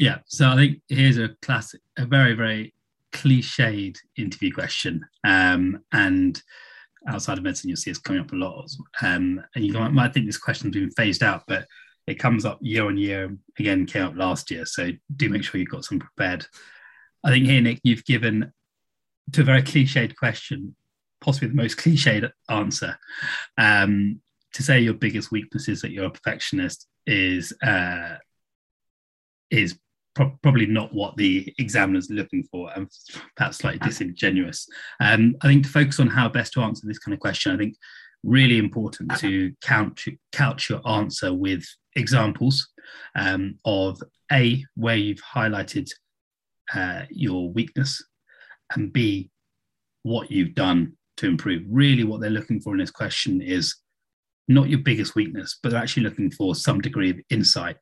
Yeah, so I think here's a classic, a very, very cliched interview question. Um, and outside of medicine, you'll see it's coming up a lot. Um, and you might think this question's been phased out, but it comes up year on year. Again, came up last year. So do make sure you've got some prepared. I think here, Nick, you've given to a very cliched question, possibly the most cliched answer. Um, to say your biggest weakness is that you're a perfectionist is uh, is pro- probably not what the examiner's looking for, and perhaps slightly disingenuous. Um, I think to focus on how best to answer this kind of question, I think really important to count couch your answer with examples um, of a where you've highlighted uh, your weakness, and b what you've done to improve. Really, what they're looking for in this question is not your biggest weakness, but they're actually looking for some degree of insight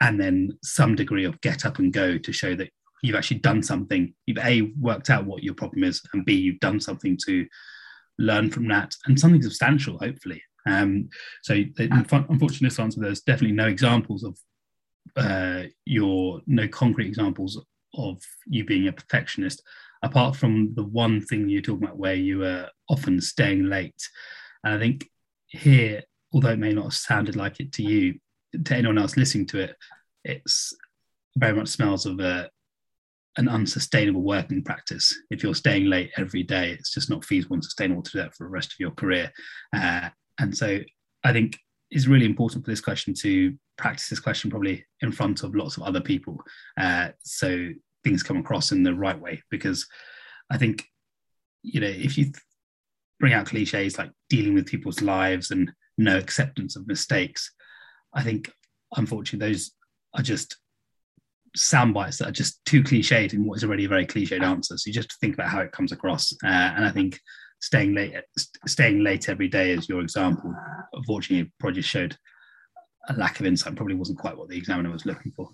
and then some degree of get up and go to show that you've actually done something. You've A, worked out what your problem is, and B, you've done something to learn from that and something substantial, hopefully. Um, so, unfortunately, this answer, there's definitely no examples of uh, your, no concrete examples of you being a perfectionist, apart from the one thing you're talking about where you are often staying late. And I think here, although it may not have sounded like it to you, to anyone else listening to it, it's very much smells of a, an unsustainable working practice. If you're staying late every day, it's just not feasible and sustainable to do that for the rest of your career. Uh, and so I think it's really important for this question to practice this question probably in front of lots of other people. Uh, so things come across in the right way because I think, you know, if you th- bring out cliches like dealing with people's lives and no acceptance of mistakes, I think unfortunately those are just sound bites that are just too cliched in what is already a very cliched answer. So you just think about how it comes across. Uh, and I think staying late, staying late every day is your example. Unfortunately, probably showed a lack of insight. Probably wasn't quite what the examiner was looking for.